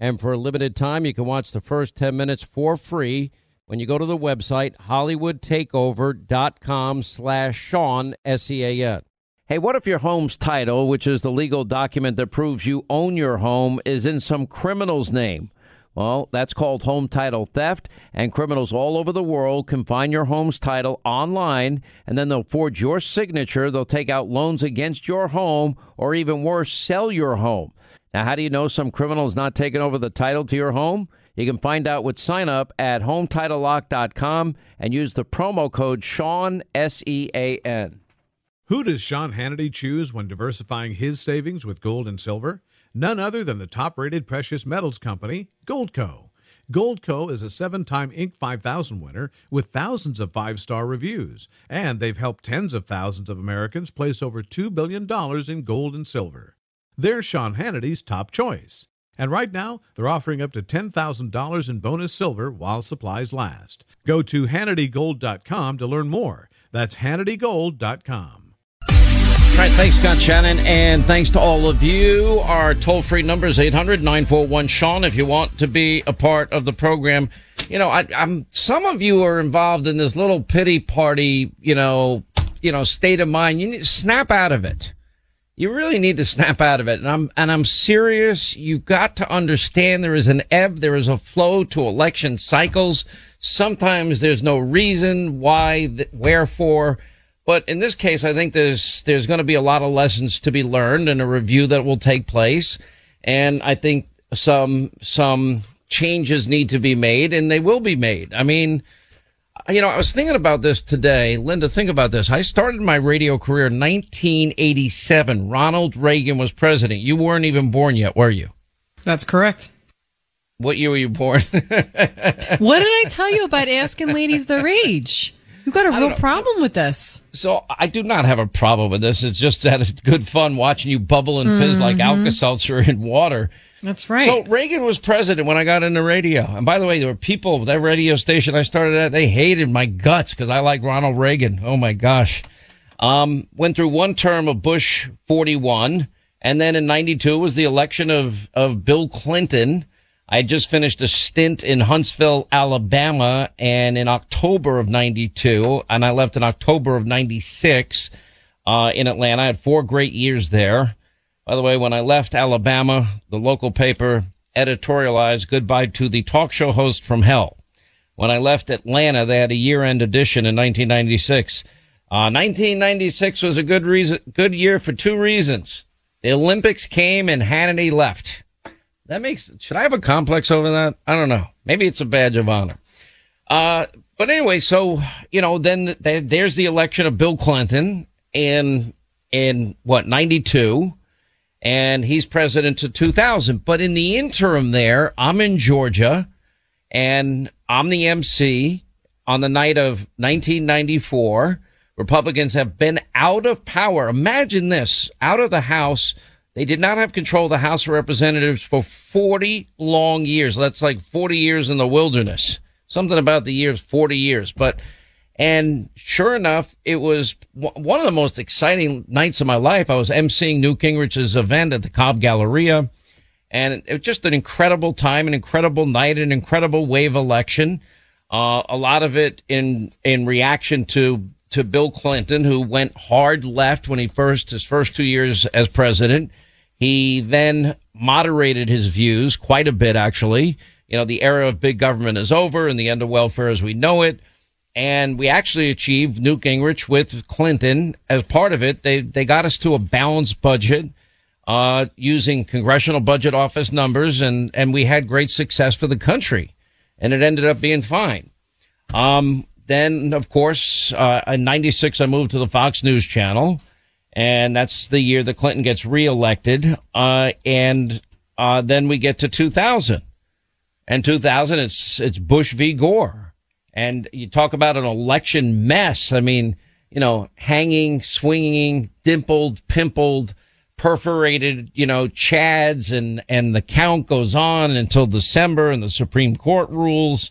And for a limited time, you can watch the first 10 minutes for free when you go to the website hollywoodtakeover.com slash Sean, S-E-A-N. Hey, what if your home's title, which is the legal document that proves you own your home, is in some criminal's name? Well, that's called home title theft, and criminals all over the world can find your home's title online, and then they'll forge your signature. They'll take out loans against your home, or even worse, sell your home. Now, how do you know some criminal is not taking over the title to your home? You can find out with sign up at HometitleLock.com and use the promo code Sean, S E A N. Who does Sean Hannity choose when diversifying his savings with gold and silver? None other than the top rated precious metals company, Goldco. Goldco is a seven time Inc. 5000 winner with thousands of five star reviews, and they've helped tens of thousands of Americans place over $2 billion in gold and silver. They're Sean Hannity's top choice. And right now, they're offering up to $10,000 in bonus silver while supplies last. Go to HannityGold.com to learn more. That's HannityGold.com. All right, thanks, Scott Shannon, and thanks to all of you. Our toll free number is 800 941 Sean if you want to be a part of the program. You know, I, am some of you are involved in this little pity party, you know, you know, state of mind. You need to snap out of it. You really need to snap out of it. And I'm, and I'm serious. You've got to understand there is an ebb, there is a flow to election cycles. Sometimes there's no reason why, wherefore but in this case, I think there's there's going to be a lot of lessons to be learned and a review that will take place. And I think some some changes need to be made, and they will be made. I mean, you know, I was thinking about this today. Linda, think about this. I started my radio career in 1987. Ronald Reagan was president. You weren't even born yet, were you? That's correct. What year were you born? what did I tell you about asking ladies their age? You've got a real problem with this. So I do not have a problem with this. It's just that it's good fun watching you bubble and fizz mm-hmm. like Alka Seltzer in water. That's right. So Reagan was president when I got into radio. And by the way, there were people, that radio station I started at, they hated my guts because I liked Ronald Reagan. Oh my gosh. Um, went through one term of Bush 41. And then in 92 was the election of, of Bill Clinton. I had just finished a stint in Huntsville, Alabama, and in October of 92, and I left in October of 96, uh, in Atlanta. I had four great years there. By the way, when I left Alabama, the local paper editorialized goodbye to the talk show host from hell. When I left Atlanta, they had a year-end edition in 1996. Uh, 1996 was a good reason, good year for two reasons. The Olympics came and Hannity left. That makes, should I have a complex over that? I don't know. Maybe it's a badge of honor. Uh, but anyway, so, you know, then there's the election of Bill Clinton in, in what, 92? And he's president to 2000. But in the interim there, I'm in Georgia and I'm the MC on the night of 1994. Republicans have been out of power. Imagine this, out of the House they did not have control of the House of Representatives for 40 long years. That's like 40 years in the wilderness. Something about the years 40 years. But, and sure enough, it was one of the most exciting nights of my life. I was emceeing Newt Gingrich's event at the Cobb Galleria. And it was just an incredible time, an incredible night, an incredible wave election. Uh, a lot of it in, in reaction to, to Bill Clinton, who went hard left when he first, his first two years as president. He then moderated his views quite a bit, actually. You know, the era of big government is over and the end of welfare as we know it. And we actually achieved Newt Gingrich with Clinton as part of it. They, they got us to a balanced budget, uh, using congressional budget office numbers and, and we had great success for the country and it ended up being fine. Um, then of course, uh, in 96, I moved to the Fox News channel and that's the year that Clinton gets reelected. Uh, and uh, then we get to 2000, And 2000, it's, it's Bush v. Gore. And you talk about an election mess. I mean, you know, hanging, swinging, dimpled, pimpled, perforated, you know, chads and, and the count goes on until December and the Supreme Court rules.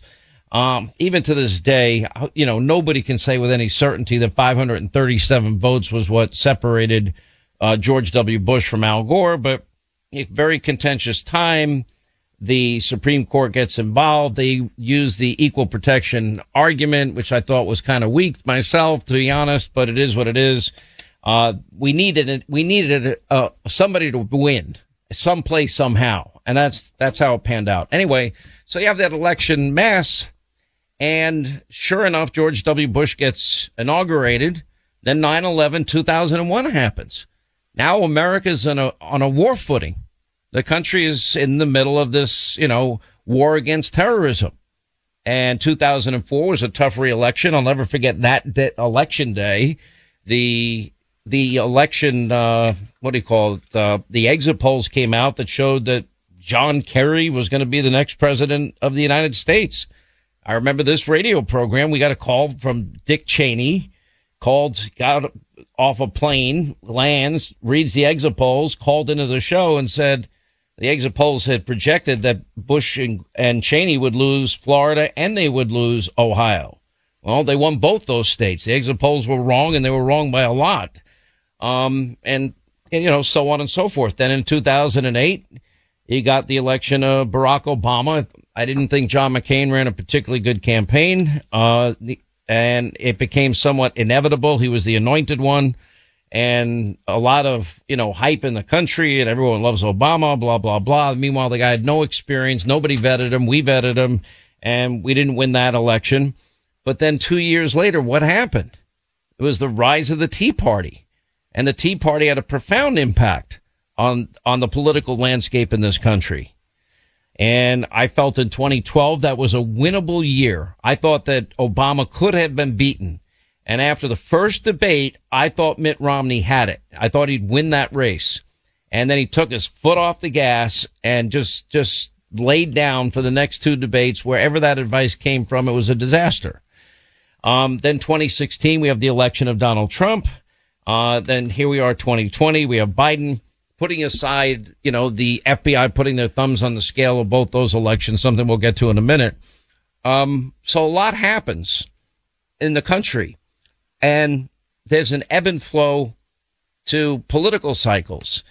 Um, even to this day, you know, nobody can say with any certainty that 537 votes was what separated uh, George W. Bush from Al Gore, but very contentious time. The Supreme Court gets involved. They use the equal protection argument, which I thought was kind of weak myself, to be honest, but it is what it is. Uh, we needed it. We needed uh, somebody to win someplace somehow. And that's, that's how it panned out. Anyway, so you have that election mess. And sure enough, George W. Bush gets inaugurated. Then 9-11, 2001 happens. Now America's on a, on a war footing. The country is in the middle of this, you know, war against terrorism. And 2004 was a tough reelection. I'll never forget that de- election day. The, the election, uh, what do you call it? Uh, the exit polls came out that showed that John Kerry was going to be the next president of the United States. I remember this radio program. We got a call from Dick Cheney, called, got off a plane, lands, reads the exit polls, called into the show and said the exit polls had projected that Bush and, and Cheney would lose Florida and they would lose Ohio. Well, they won both those states. The exit polls were wrong and they were wrong by a lot. Um, and, and, you know, so on and so forth. Then in 2008, he got the election of Barack Obama. I didn't think John McCain ran a particularly good campaign. Uh, and it became somewhat inevitable. He was the anointed one and a lot of, you know, hype in the country and everyone loves Obama, blah, blah, blah. Meanwhile, the guy had no experience. Nobody vetted him. We vetted him and we didn't win that election. But then two years later, what happened? It was the rise of the Tea Party and the Tea Party had a profound impact on, on the political landscape in this country. And I felt in 2012 that was a winnable year. I thought that Obama could have been beaten. And after the first debate, I thought Mitt Romney had it. I thought he'd win that race. And then he took his foot off the gas and just, just laid down for the next two debates. Wherever that advice came from, it was a disaster. Um, then 2016, we have the election of Donald Trump. Uh, then here we are 2020. We have Biden putting aside, you know, the FBI putting their thumbs on the scale of both those elections, something we'll get to in a minute. Um, so a lot happens in the country and there's an ebb and flow to political cycles.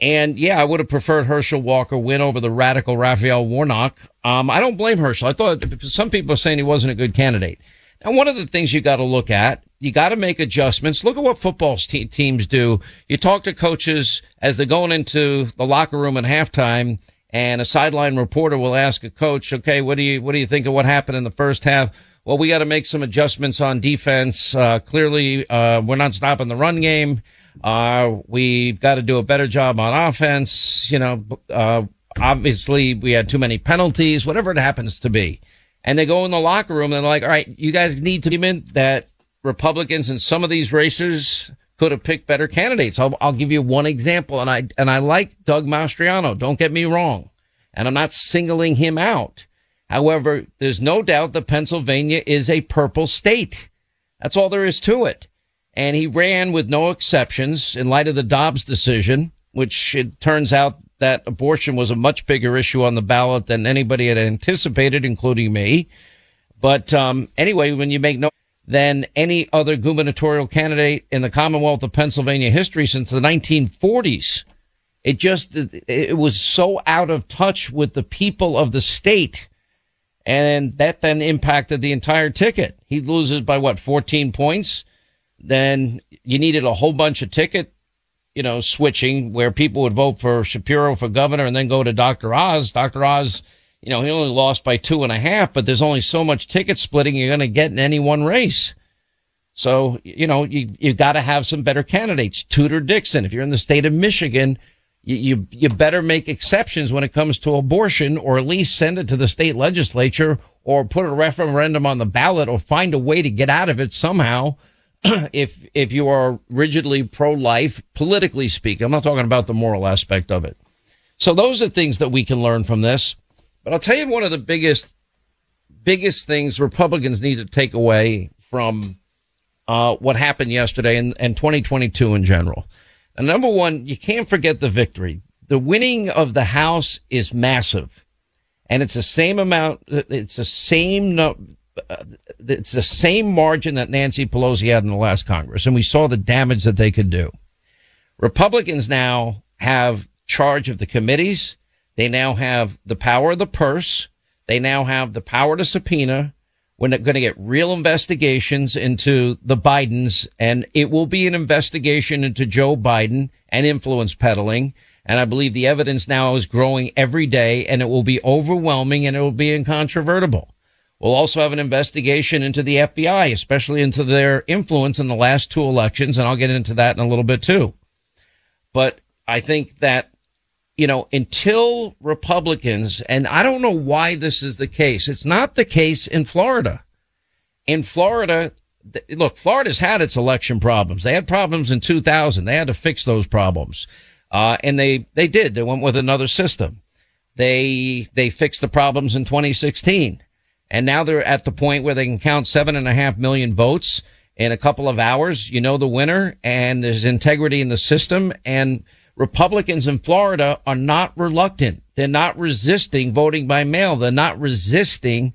And yeah, I would have preferred Herschel Walker win over the radical Raphael Warnock. Um, I don't blame Herschel. I thought some people are saying he wasn't a good candidate. And one of the things you got to look at, you got to make adjustments. Look at what football te- teams do. You talk to coaches as they're going into the locker room at halftime and a sideline reporter will ask a coach, okay, what do you, what do you think of what happened in the first half? Well, we got to make some adjustments on defense. Uh, clearly, uh, we're not stopping the run game. Uh, we've got to do a better job on offense. You know, uh, obviously we had too many penalties, whatever it happens to be and they go in the locker room and they're like, all right, you guys need to admit that Republicans in some of these races could have picked better candidates. I'll, I'll give you one example. And I, and I like Doug Mastriano. Don't get me wrong. And I'm not singling him out. However, there's no doubt that Pennsylvania is a purple state. That's all there is to it. And he ran with no exceptions in light of the Dobbs decision, which it turns out that abortion was a much bigger issue on the ballot than anybody had anticipated, including me. But um, anyway, when you make no than any other gubernatorial candidate in the Commonwealth of Pennsylvania history since the 1940s. It just, it was so out of touch with the people of the state. And that then impacted the entire ticket. He loses by what, 14 points? Then you needed a whole bunch of ticket you know, switching where people would vote for Shapiro for governor and then go to Dr. Oz. Dr. Oz, you know, he only lost by two and a half, but there's only so much ticket splitting you're going to get in any one race. So, you know, you, you've got to have some better candidates. Tudor Dixon, if you're in the state of Michigan, you, you, you better make exceptions when it comes to abortion or at least send it to the state legislature or put a referendum on the ballot or find a way to get out of it somehow if if you are rigidly pro-life, politically speaking, I'm not talking about the moral aspect of it. So those are things that we can learn from this. But I'll tell you one of the biggest, biggest things Republicans need to take away from uh, what happened yesterday and, and 2022 in general. And number one, you can't forget the victory. The winning of the House is massive, and it's the same amount. It's the same. Uh, it's the same margin that Nancy Pelosi had in the last Congress, and we saw the damage that they could do. Republicans now have charge of the committees. They now have the power of the purse. They now have the power to subpoena. We're going to get real investigations into the Bidens, and it will be an investigation into Joe Biden and influence peddling. And I believe the evidence now is growing every day, and it will be overwhelming and it will be incontrovertible. We'll also have an investigation into the FBI, especially into their influence in the last two elections, and I'll get into that in a little bit too. But I think that you know, until Republicans, and I don't know why this is the case. It's not the case in Florida. In Florida, look, Florida's had its election problems. They had problems in 2000. They had to fix those problems. Uh, and they, they did. They went with another system. They, they fixed the problems in 2016. And now they're at the point where they can count seven and a half million votes in a couple of hours. You know the winner and there's integrity in the system and Republicans in Florida are not reluctant. They're not resisting voting by mail. They're not resisting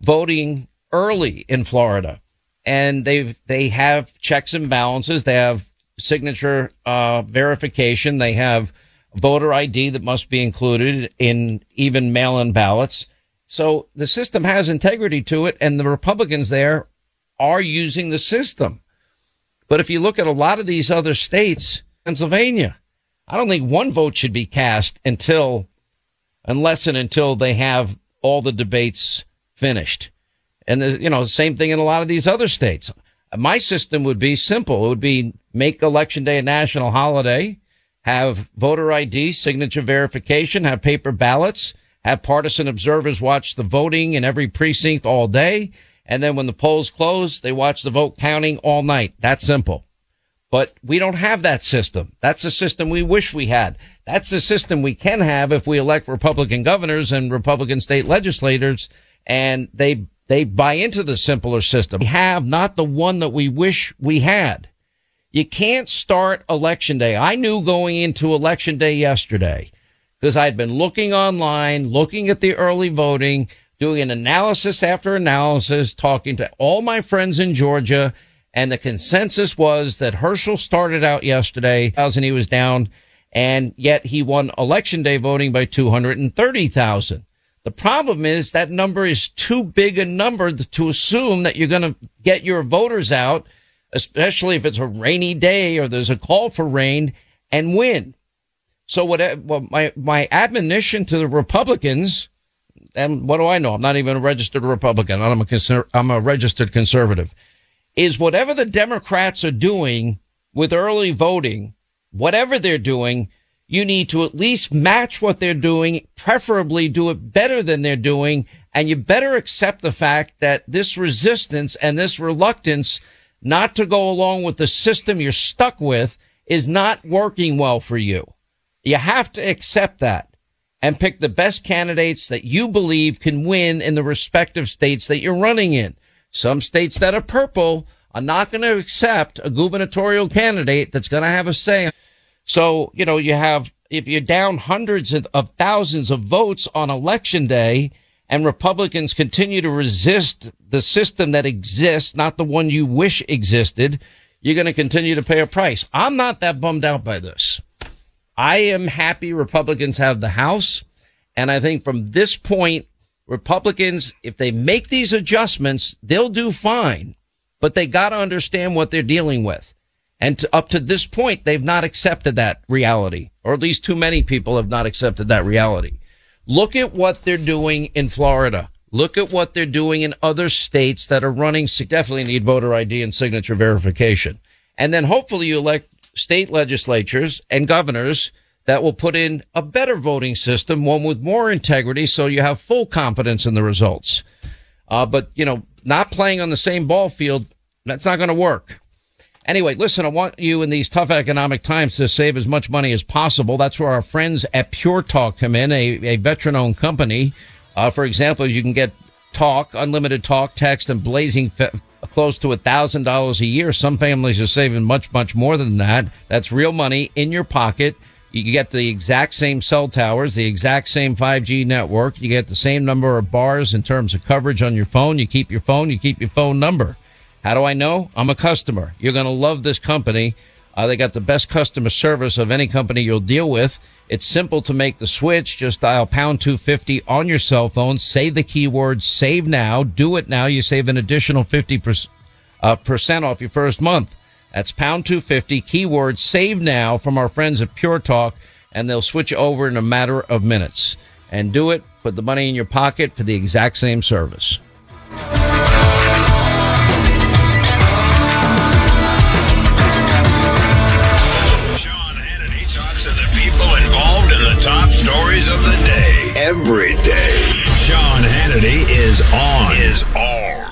voting early in Florida. And they they have checks and balances. They have signature uh, verification. They have voter ID that must be included in even mail-in ballots. So the system has integrity to it, and the Republicans there are using the system. But if you look at a lot of these other states, Pennsylvania, I don't think one vote should be cast until, unless and until they have all the debates finished. And, uh, you know, same thing in a lot of these other states. My system would be simple. It would be make election day a national holiday, have voter ID, signature verification, have paper ballots, have partisan observers watch the voting in every precinct all day. And then when the polls close, they watch the vote counting all night. That's simple. But we don't have that system. That's the system we wish we had. That's the system we can have if we elect Republican governors and Republican state legislators and they, they buy into the simpler system. We have not the one that we wish we had. You can't start election day. I knew going into election day yesterday because I'd been looking online, looking at the early voting, doing an analysis after analysis, talking to all my friends in Georgia and the consensus was that Herschel started out yesterday, and he was down, and yet he won election day voting by 230,000. The problem is that number is too big a number to assume that you're going to get your voters out, especially if it's a rainy day or there's a call for rain and win. So what, well, my, my admonition to the Republicans, and what do I know? I'm not even a registered Republican. I'm a, conser- I'm a registered conservative is whatever the Democrats are doing with early voting, whatever they're doing, you need to at least match what they're doing, preferably do it better than they're doing. And you better accept the fact that this resistance and this reluctance not to go along with the system you're stuck with is not working well for you. You have to accept that and pick the best candidates that you believe can win in the respective states that you're running in. Some states that are purple are not going to accept a gubernatorial candidate that's going to have a say. So, you know, you have, if you're down hundreds of, thousands of votes on election day and Republicans continue to resist the system that exists, not the one you wish existed, you're going to continue to pay a price. I'm not that bummed out by this. I am happy Republicans have the House. And I think from this point, Republicans, if they make these adjustments, they'll do fine, but they got to understand what they're dealing with. And to, up to this point, they've not accepted that reality, or at least too many people have not accepted that reality. Look at what they're doing in Florida. Look at what they're doing in other states that are running, definitely need voter ID and signature verification. And then hopefully you elect state legislatures and governors that will put in a better voting system, one with more integrity, so you have full confidence in the results. Uh, but you know, not playing on the same ball field, that's not going to work. Anyway, listen, I want you in these tough economic times to save as much money as possible. That's where our friends at Pure Talk come in, a, a veteran owned company Uh, for example, you can get talk, unlimited talk, text, and blazing fe- close to a thousand dollars a year. Some families are saving much, much more than that. That's real money in your pocket. You get the exact same cell towers, the exact same 5G network. You get the same number of bars in terms of coverage on your phone. You keep your phone, you keep your phone number. How do I know? I'm a customer. You're going to love this company. Uh, they got the best customer service of any company you'll deal with. It's simple to make the switch. Just dial pound 250 on your cell phone. Say the keyword save now. Do it now. You save an additional 50% uh, percent off your first month. That's pound 250 keyword save now from our friends at Pure Talk and they'll switch over in a matter of minutes and do it. Put the money in your pocket for the exact same service. Sean Hannity talks to the people involved in the top stories of the day. Every day. Sean Hannity is on. Is on.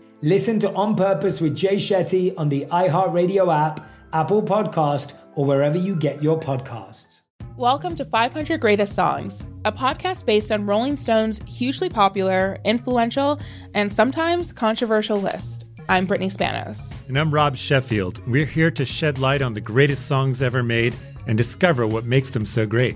Listen to On Purpose with Jay Shetty on the iHeartRadio app, Apple Podcast, or wherever you get your podcasts. Welcome to 500 Greatest Songs, a podcast based on Rolling Stone's hugely popular, influential, and sometimes controversial list. I'm Brittany Spanos. And I'm Rob Sheffield. We're here to shed light on the greatest songs ever made and discover what makes them so great.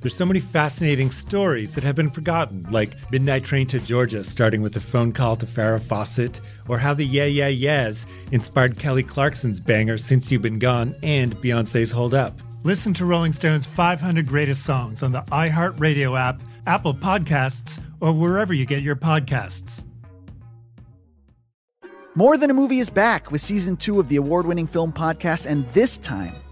There's so many fascinating stories that have been forgotten, like Midnight Train to Georgia, starting with a phone call to Farrah Fawcett, or how the Yeah Yeah Yeahs inspired Kelly Clarkson's banger Since You've Been Gone and Beyonce's Hold Up. Listen to Rolling Stone's 500 Greatest Songs on the iHeartRadio app, Apple Podcasts, or wherever you get your podcasts. More Than a Movie is back with season two of the award winning film podcast, and this time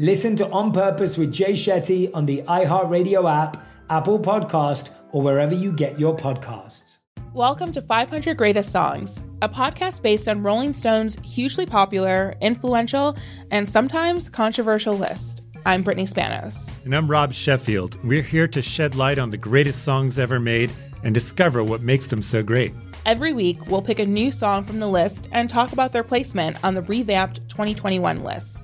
Listen to On Purpose with Jay Shetty on the iHeartRadio app, Apple Podcast, or wherever you get your podcasts. Welcome to 500 Greatest Songs, a podcast based on Rolling Stone's hugely popular, influential, and sometimes controversial list. I'm Brittany Spanos. And I'm Rob Sheffield. We're here to shed light on the greatest songs ever made and discover what makes them so great. Every week, we'll pick a new song from the list and talk about their placement on the revamped 2021 list.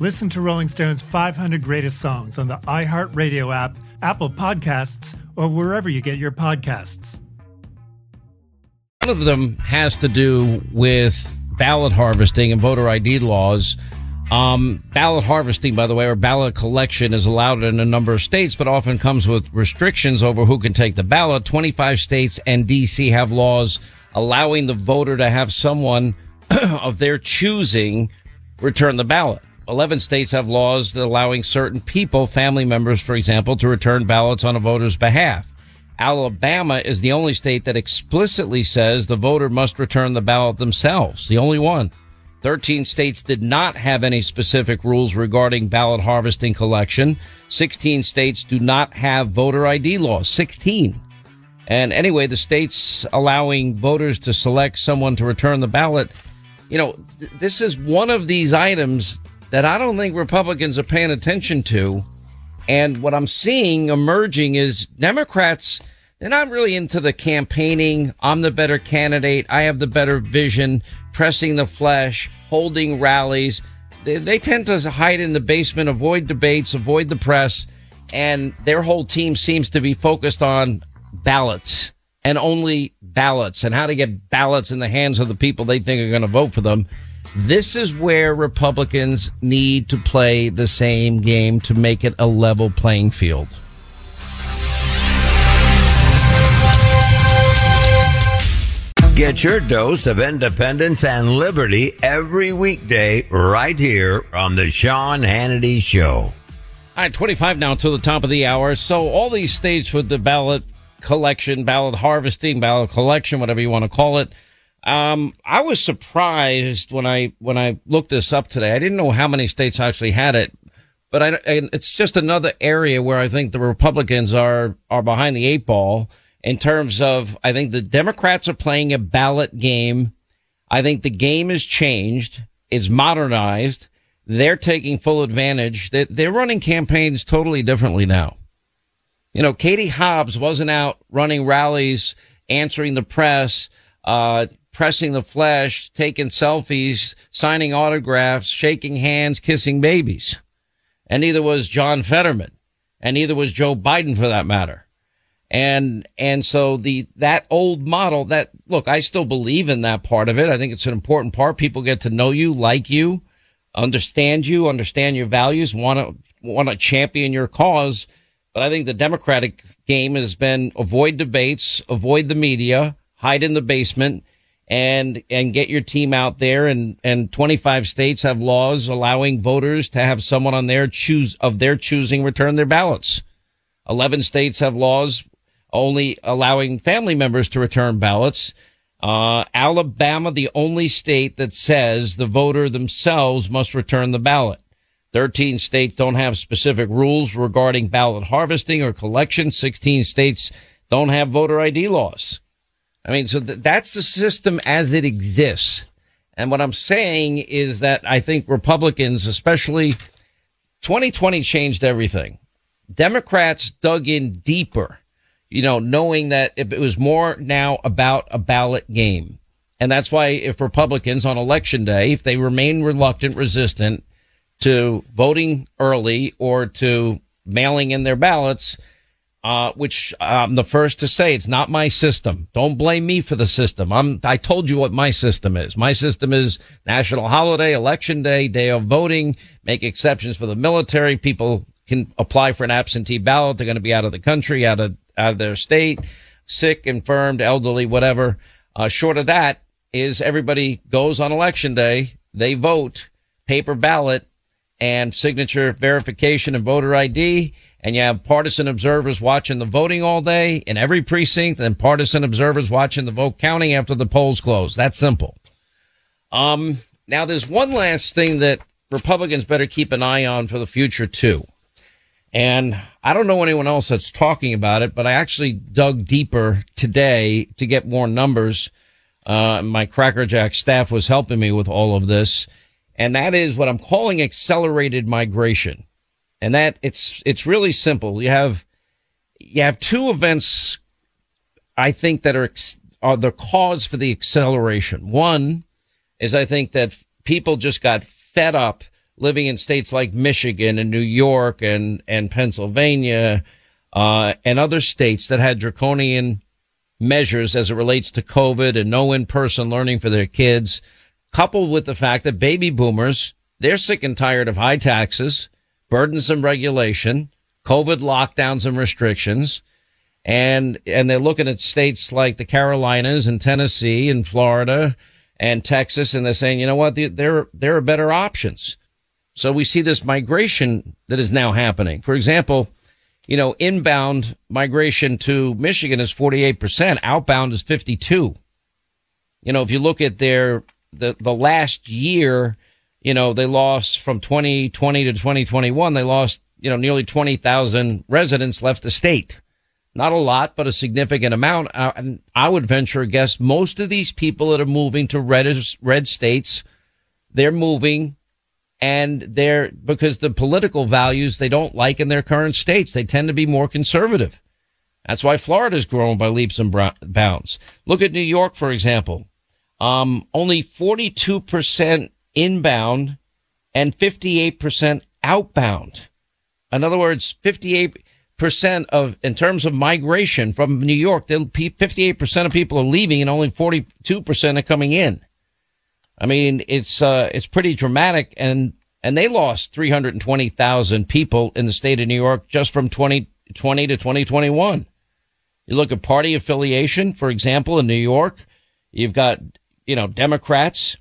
Listen to Rolling Stone's 500 Greatest Songs on the iHeartRadio app, Apple Podcasts, or wherever you get your podcasts. One of them has to do with ballot harvesting and voter ID laws. Um, ballot harvesting, by the way, or ballot collection is allowed in a number of states, but often comes with restrictions over who can take the ballot. 25 states and DC have laws allowing the voter to have someone of their choosing return the ballot. 11 states have laws allowing certain people, family members, for example, to return ballots on a voter's behalf. Alabama is the only state that explicitly says the voter must return the ballot themselves. The only one. 13 states did not have any specific rules regarding ballot harvesting collection. 16 states do not have voter ID laws. 16. And anyway, the states allowing voters to select someone to return the ballot, you know, th- this is one of these items that I don't think Republicans are paying attention to. And what I'm seeing emerging is Democrats, they're not really into the campaigning. I'm the better candidate. I have the better vision pressing the flesh, holding rallies. They, they tend to hide in the basement, avoid debates, avoid the press, and their whole team seems to be focused on ballots and only ballots and how to get ballots in the hands of the people they think are going to vote for them. This is where Republicans need to play the same game to make it a level playing field. Get your dose of independence and liberty every weekday right here on the Sean Hannity Show. All right, 25 now to the top of the hour. So all these states with the ballot collection, ballot harvesting, ballot collection, whatever you want to call it. Um, I was surprised when I, when I looked this up today. I didn't know how many states actually had it, but I, it's just another area where I think the Republicans are, are behind the eight ball in terms of, I think the Democrats are playing a ballot game. I think the game has changed. It's modernized. They're taking full advantage. They they're running campaigns totally differently now. You know, Katie Hobbs wasn't out running rallies, answering the press, uh, pressing the flesh, taking selfies, signing autographs, shaking hands, kissing babies. And neither was John Fetterman. And neither was Joe Biden for that matter. And, and so the, that old model that, look, I still believe in that part of it. I think it's an important part. People get to know you, like you, understand you, understand your values, want to, want to champion your cause. But I think the Democratic game has been avoid debates, avoid the media, hide in the basement, and and get your team out there and and 25 states have laws allowing voters to have someone on their choose of their choosing return their ballots 11 states have laws only allowing family members to return ballots uh, Alabama, the only state that says the voter themselves must return the ballot. 13 states don't have specific rules regarding ballot harvesting or collection. 16 states don't have voter ID laws. I mean, so th- that's the system as it exists. And what I'm saying is that I think Republicans, especially 2020 changed everything. Democrats dug in deeper, you know, knowing that it was more now about a ballot game. And that's why if Republicans on election day, if they remain reluctant, resistant to voting early or to mailing in their ballots, uh, which I'm the first to say it's not my system. Don't blame me for the system. I'm, I told you what my system is. My system is national holiday, election day, day of voting, make exceptions for the military. People can apply for an absentee ballot. They're going to be out of the country, out of, out of their state, sick, infirmed, elderly, whatever. Uh, short of that is everybody goes on election day. They vote paper ballot and signature verification and voter ID and you have partisan observers watching the voting all day in every precinct and partisan observers watching the vote counting after the polls close. That's simple. Um, now there's one last thing that Republicans better keep an eye on for the future too. And I don't know anyone else that's talking about it, but I actually dug deeper today to get more numbers. Uh, my Crackerjack staff was helping me with all of this. And that is what I'm calling accelerated migration and that it's it's really simple. You have you have two events, I think, that are are the cause for the acceleration. One is I think that people just got fed up living in states like Michigan and New York and and Pennsylvania uh, and other states that had draconian measures as it relates to COVID and no in-person learning for their kids, coupled with the fact that baby boomers they're sick and tired of high taxes burdensome regulation, COVID lockdowns and restrictions. And, and they're looking at states like the Carolinas and Tennessee and Florida and Texas. And they're saying, you know what? There, there are better options. So we see this migration that is now happening. For example, you know, inbound migration to Michigan is 48%. Outbound is 52. You know, if you look at their, the, the last year, you know, they lost from 2020 to 2021, they lost, you know, nearly 20,000 residents left the state. Not a lot, but a significant amount. Uh, and I would venture a guess most of these people that are moving to red, red states, they're moving and they're because the political values they don't like in their current states. They tend to be more conservative. That's why Florida's grown by leaps and bounds. Look at New York, for example. Um, only 42% inbound and 58% outbound. In other words, 58% of, in terms of migration from New York, 58% of people are leaving and only 42% are coming in. I mean, it's, uh, it's pretty dramatic and, and they lost 320,000 people in the state of New York just from 2020 to 2021. You look at party affiliation, for example, in New York, you've got, you know, Democrats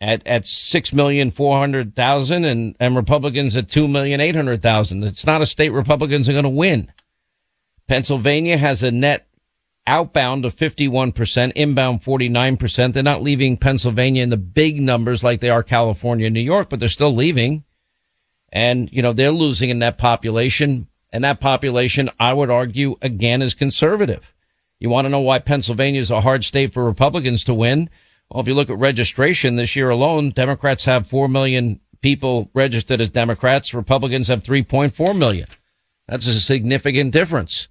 at at six million four hundred thousand and and Republicans at two million eight hundred thousand. It's not a state Republicans are going to win. Pennsylvania has a net outbound of 51%, inbound 49%. They're not leaving Pennsylvania in the big numbers like they are California and New York, but they're still leaving. And, you know, they're losing in that population. And that population, I would argue, again, is conservative. You want to know why Pennsylvania is a hard state for Republicans to win? Well, if you look at registration this year alone, Democrats have 4 million people registered as Democrats. Republicans have 3.4 million. That's a significant difference.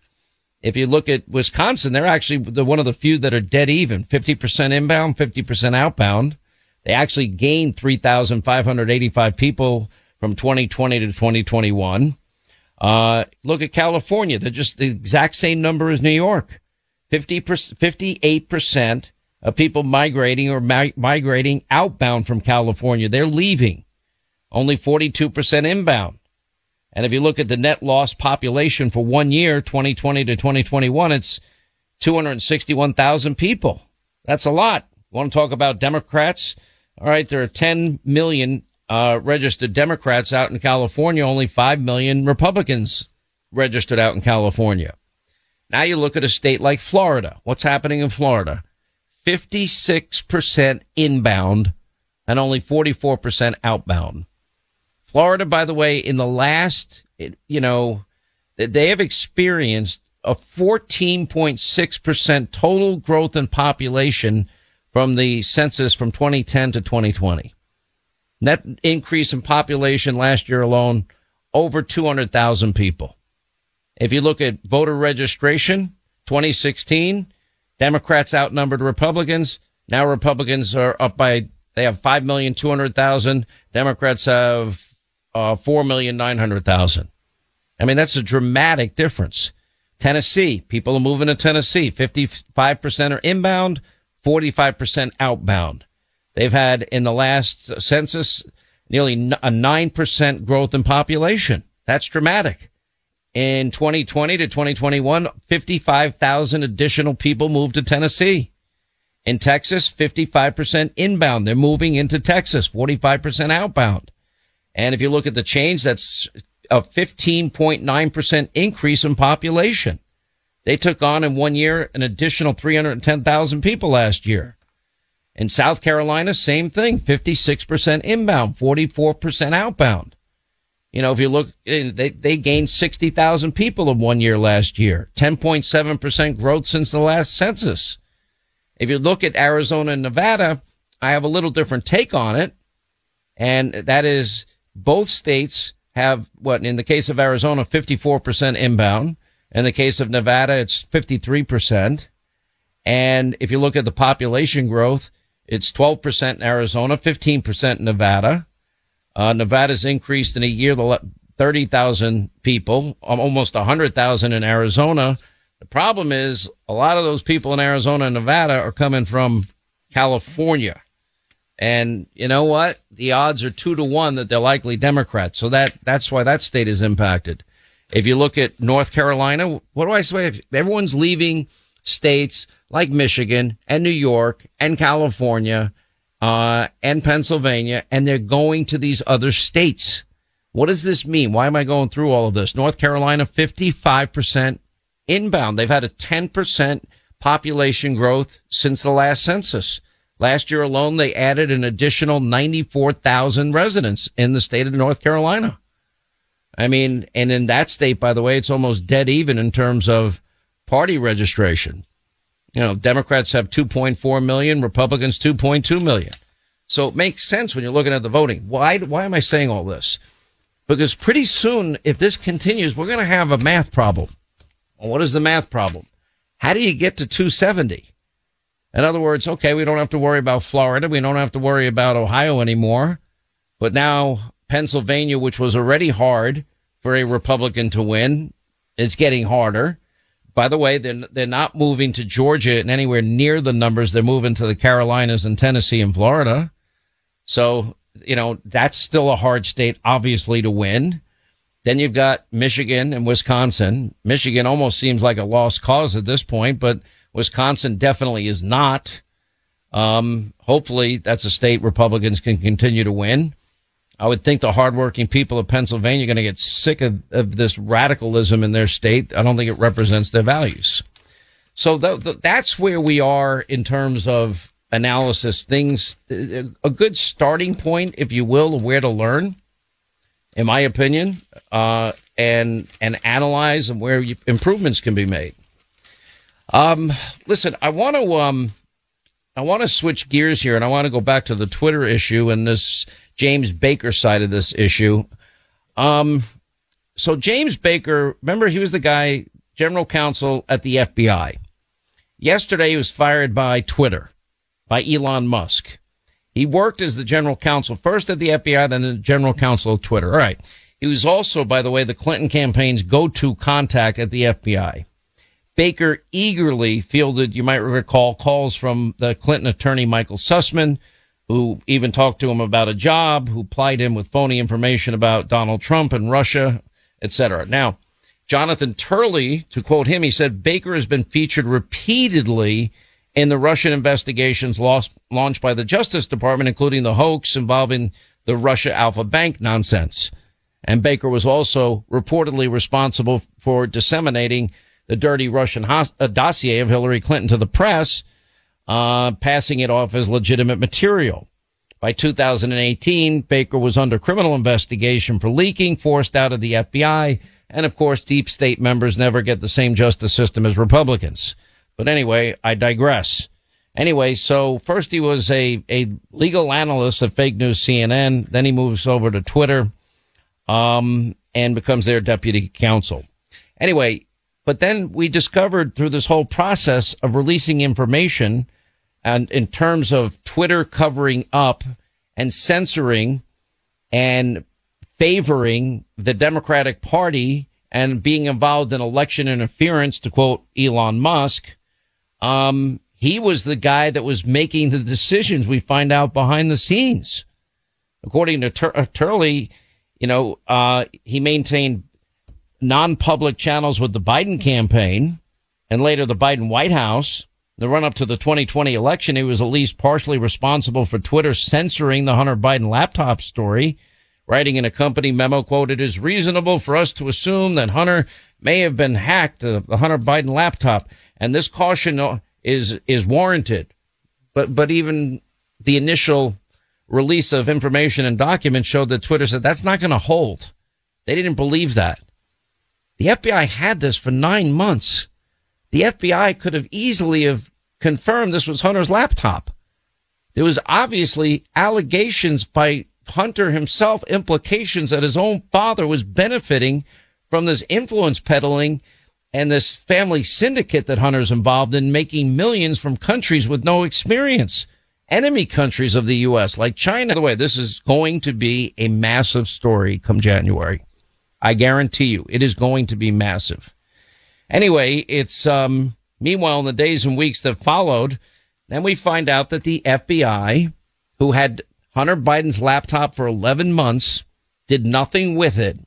If you look at Wisconsin, they're actually the one of the few that are dead even, 50% inbound, 50% outbound. They actually gained 3,585 people from 2020 to 2021. Uh, look at California. They're just the exact same number as New York. 50 58% of people migrating or mi- migrating outbound from California. They're leaving. Only 42% inbound. And if you look at the net loss population for one year, 2020 to 2021, it's 261,000 people. That's a lot. Want to talk about Democrats? All right, there are 10 million uh, registered Democrats out in California, only 5 million Republicans registered out in California. Now you look at a state like Florida. What's happening in Florida? 56% inbound and only 44% outbound. Florida, by the way, in the last, you know, they have experienced a 14.6% total growth in population from the census from 2010 to 2020. Net increase in population last year alone, over 200,000 people. If you look at voter registration, 2016, Democrats outnumbered Republicans. Now Republicans are up by, they have 5,200,000. Democrats have uh, 4,900,000. I mean, that's a dramatic difference. Tennessee, people are moving to Tennessee. 55% are inbound, 45% outbound. They've had in the last census nearly a 9% growth in population. That's dramatic. In 2020 to 2021, 55,000 additional people moved to Tennessee. In Texas, 55% inbound. They're moving into Texas, 45% outbound. And if you look at the change, that's a 15.9% increase in population. They took on in one year an additional 310,000 people last year. In South Carolina, same thing, 56% inbound, 44% outbound. You know, if you look, eh, they, they gained 60,000 people in one year last year, 10.7% growth since the last census. If you look at Arizona and Nevada, I have a little different take on it. And that is both states have what, in the case of Arizona, 54% inbound. In the case of Nevada, it's 53%. And if you look at the population growth, it's 12% in Arizona, 15% in Nevada. Uh, Nevada's increased in a year 30,000 people, um, almost 100,000 in Arizona. The problem is a lot of those people in Arizona and Nevada are coming from California. And you know what? The odds are two to one that they're likely Democrats. So that, that's why that state is impacted. If you look at North Carolina, what do I say? Everyone's leaving states like Michigan and New York and California, uh, and Pennsylvania, and they're going to these other states. What does this mean? Why am I going through all of this? North Carolina, 55% inbound. They've had a 10% population growth since the last census. Last year alone, they added an additional 94,000 residents in the state of North Carolina. I mean, and in that state, by the way, it's almost dead even in terms of party registration. You know, Democrats have 2.4 million, Republicans 2.2 million. So it makes sense when you're looking at the voting. Why, why am I saying all this? Because pretty soon, if this continues, we're going to have a math problem. Well, what is the math problem? How do you get to 270? In other words, okay, we don't have to worry about Florida. We don't have to worry about Ohio anymore. But now Pennsylvania, which was already hard for a Republican to win, is getting harder. By the way, they're, they're not moving to Georgia and anywhere near the numbers. They're moving to the Carolinas and Tennessee and Florida. So, you know, that's still a hard state, obviously, to win. Then you've got Michigan and Wisconsin. Michigan almost seems like a lost cause at this point, but Wisconsin definitely is not. Um, hopefully that's a state Republicans can continue to win. I would think the hardworking people of Pennsylvania are going to get sick of, of, this radicalism in their state. I don't think it represents their values. So th- th- that's where we are in terms of analysis. Things, a good starting point, if you will, of where to learn, in my opinion, uh, and and analyze and where you, improvements can be made. Um, listen, I want to, um, I want to switch gears here and I want to go back to the Twitter issue and this James Baker side of this issue. Um, so James Baker, remember he was the guy, general counsel at the FBI. Yesterday he was fired by Twitter, by Elon Musk. He worked as the general counsel first at the FBI, then the general counsel of Twitter. All right. He was also, by the way, the Clinton campaign's go-to contact at the FBI. Baker eagerly fielded, you might recall, calls from the Clinton attorney Michael Sussmann, who even talked to him about a job, who plied him with phony information about Donald Trump and Russia, etc. Now, Jonathan Turley, to quote him, he said Baker has been featured repeatedly in the Russian investigations lost, launched by the Justice Department, including the hoax involving the Russia Alpha Bank nonsense. And Baker was also reportedly responsible for disseminating the dirty Russian uh, dossier of Hillary Clinton to the press, uh, passing it off as legitimate material. By 2018, Baker was under criminal investigation for leaking, forced out of the FBI, and of course, deep state members never get the same justice system as Republicans. But anyway, I digress. Anyway, so first he was a, a legal analyst at fake news CNN. Then he moves over to Twitter, um, and becomes their deputy counsel. Anyway, but then we discovered through this whole process of releasing information and in terms of Twitter covering up and censoring and favoring the Democratic Party and being involved in election interference, to quote Elon Musk, um, he was the guy that was making the decisions we find out behind the scenes. According to Tur- uh, Turley, you know, uh, he maintained non-public channels with the Biden campaign and later the Biden White House. The run up to the 2020 election, he was at least partially responsible for Twitter censoring the Hunter Biden laptop story, writing in a company memo, quote, it is reasonable for us to assume that Hunter may have been hacked, uh, the Hunter Biden laptop. And this caution is, is warranted. But, but even the initial release of information and documents showed that Twitter said that's not going to hold. They didn't believe that. The FBI had this for nine months. The FBI could have easily have confirmed this was Hunter's laptop. There was obviously allegations by Hunter himself, implications that his own father was benefiting from this influence peddling and this family syndicate that Hunter's involved in making millions from countries with no experience. Enemy countries of the U.S. like China. By the way, this is going to be a massive story come January. I guarantee you it is going to be massive. Anyway, it's, um, meanwhile, in the days and weeks that followed, then we find out that the FBI, who had Hunter Biden's laptop for 11 months, did nothing with it,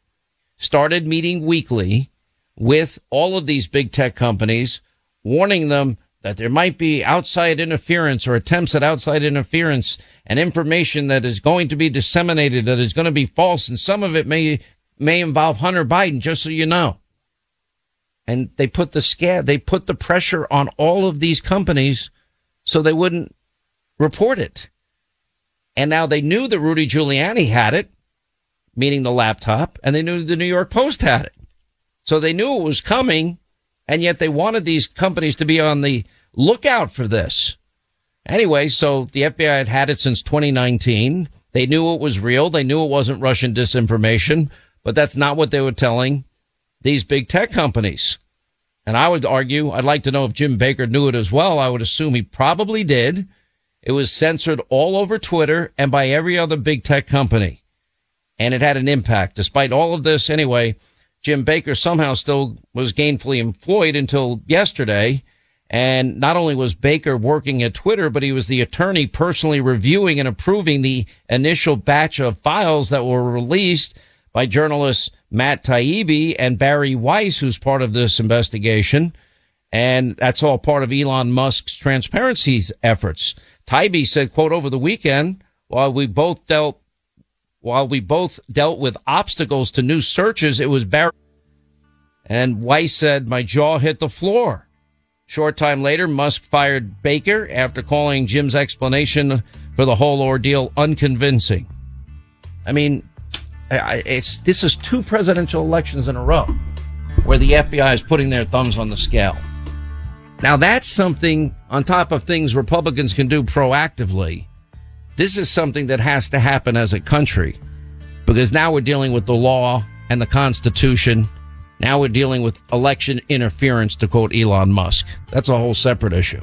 started meeting weekly with all of these big tech companies, warning them that there might be outside interference or attempts at outside interference and information that is going to be disseminated that is going to be false. And some of it may, may involve Hunter Biden, just so you know. And they put the scare, they put the pressure on all of these companies so they wouldn't report it. And now they knew that Rudy Giuliani had it, meaning the laptop, and they knew the New York Post had it. So they knew it was coming, and yet they wanted these companies to be on the lookout for this. Anyway, so the FBI had had it since 2019. They knew it was real. They knew it wasn't Russian disinformation, but that's not what they were telling these big tech companies. And I would argue, I'd like to know if Jim Baker knew it as well. I would assume he probably did. It was censored all over Twitter and by every other big tech company. And it had an impact. Despite all of this, anyway, Jim Baker somehow still was gainfully employed until yesterday. And not only was Baker working at Twitter, but he was the attorney personally reviewing and approving the initial batch of files that were released by journalists Matt Taibbi and Bari Weiss, who's part of this investigation. And that's all part of Elon Musk's transparency efforts. Taibbi said, quote, over the weekend, while we both dealt, while we both dealt with obstacles to new searches, it was Barry. And Weiss said, my jaw hit the floor. Short time later, Musk fired Baker after calling Jim's explanation for the whole ordeal unconvincing. I mean, it's, this is two presidential elections in a row where the FBI is putting their thumbs on the scale. Now that's something on top of things Republicans can do proactively. This is something that has to happen as a country because now we're dealing with the law and the Constitution. Now we're dealing with election interference, to quote Elon Musk. That's a whole separate issue.